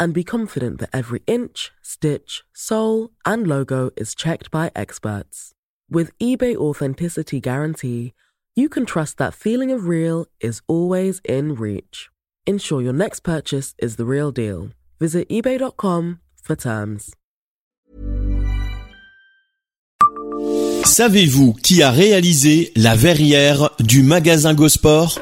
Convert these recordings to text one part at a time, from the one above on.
and be confident that every inch, stitch, sole, and logo is checked by experts. With eBay Authenticity Guarantee, you can trust that feeling of real is always in reach. Ensure your next purchase is the real deal. Visit eBay.com for terms. Savez-vous qui a réalisé la verrière du magasin Gosport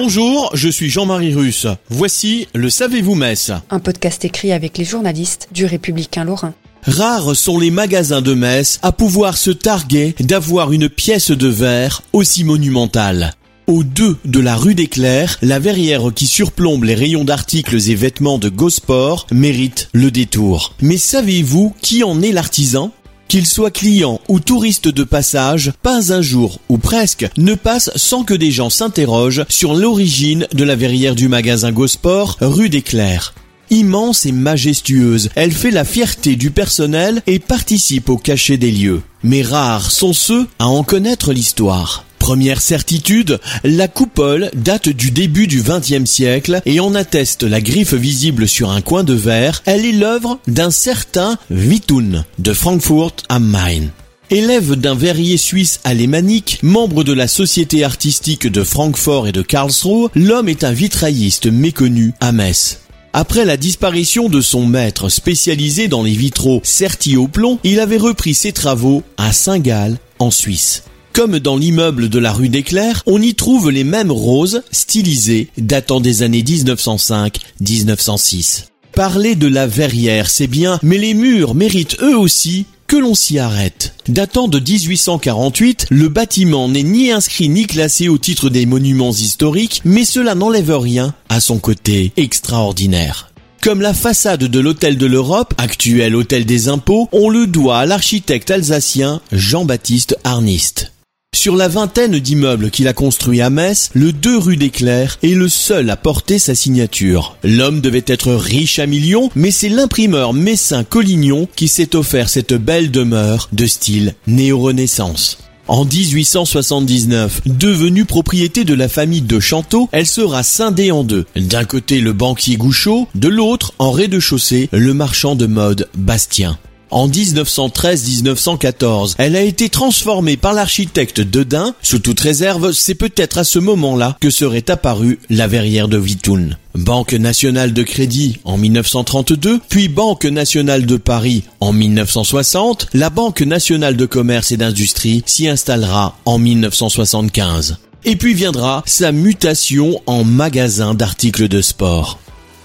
Bonjour, je suis Jean-Marie Russe. Voici le Savez-vous Metz Un podcast écrit avec les journalistes du Républicain Lorrain. Rares sont les magasins de Metz à pouvoir se targuer d'avoir une pièce de verre aussi monumentale. Au 2 de la rue des Clercs, la verrière qui surplombe les rayons d'articles et vêtements de Gosport mérite le détour. Mais savez-vous qui en est l'artisan? Qu'il soit client ou touriste de passage, pas un jour, ou presque, ne passe sans que des gens s'interrogent sur l'origine de la verrière du magasin Gosport, rue des Clercs. Immense et majestueuse, elle fait la fierté du personnel et participe au cachet des lieux. Mais rares sont ceux à en connaître l'histoire. Première certitude, la coupole date du début du XXe siècle et en atteste la griffe visible sur un coin de verre. Elle est l'œuvre d'un certain Wittun de Frankfurt am Main. Élève d'un verrier suisse alémanique, membre de la société artistique de Francfort et de Karlsruhe, l'homme est un vitrailliste méconnu à Metz. Après la disparition de son maître spécialisé dans les vitraux sertis au plomb, il avait repris ses travaux à Saint-Gall, en Suisse. Comme dans l'immeuble de la rue Clercs, on y trouve les mêmes roses stylisées datant des années 1905-1906. Parler de la verrière, c'est bien, mais les murs méritent eux aussi que l'on s'y arrête. Datant de 1848, le bâtiment n'est ni inscrit ni classé au titre des monuments historiques, mais cela n'enlève rien à son côté extraordinaire. Comme la façade de l'Hôtel de l'Europe, actuel Hôtel des Impôts, on le doit à l'architecte alsacien Jean-Baptiste Arnist. Sur la vingtaine d'immeubles qu'il a construits à Metz, le 2 rue des Clercs est le seul à porter sa signature. L'homme devait être riche à millions, mais c'est l'imprimeur Messin Collignon qui s'est offert cette belle demeure de style néo-renaissance. En 1879, devenue propriété de la famille de Chanteau, elle sera scindée en deux. D'un côté le banquier Gouchot, de l'autre, en rez-de-chaussée, le marchand de mode Bastien. En 1913-1914, elle a été transformée par l'architecte Dedin. Sous toute réserve, c'est peut-être à ce moment-là que serait apparue la verrière de Vitoun. Banque nationale de crédit en 1932, puis Banque nationale de Paris en 1960, la Banque nationale de commerce et d'industrie s'y installera en 1975. Et puis viendra sa mutation en magasin d'articles de sport.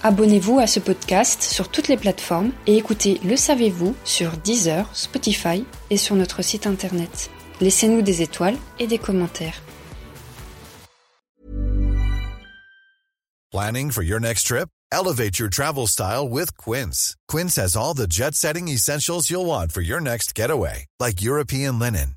Abonnez-vous à ce podcast sur toutes les plateformes et écoutez Le Savez-vous sur Deezer, Spotify et sur notre site internet. Laissez-nous des étoiles et des commentaires. Planning for your next trip? Elevate your travel style with Quince. Quince has all the jet setting essentials you'll want for your next getaway, like European linen,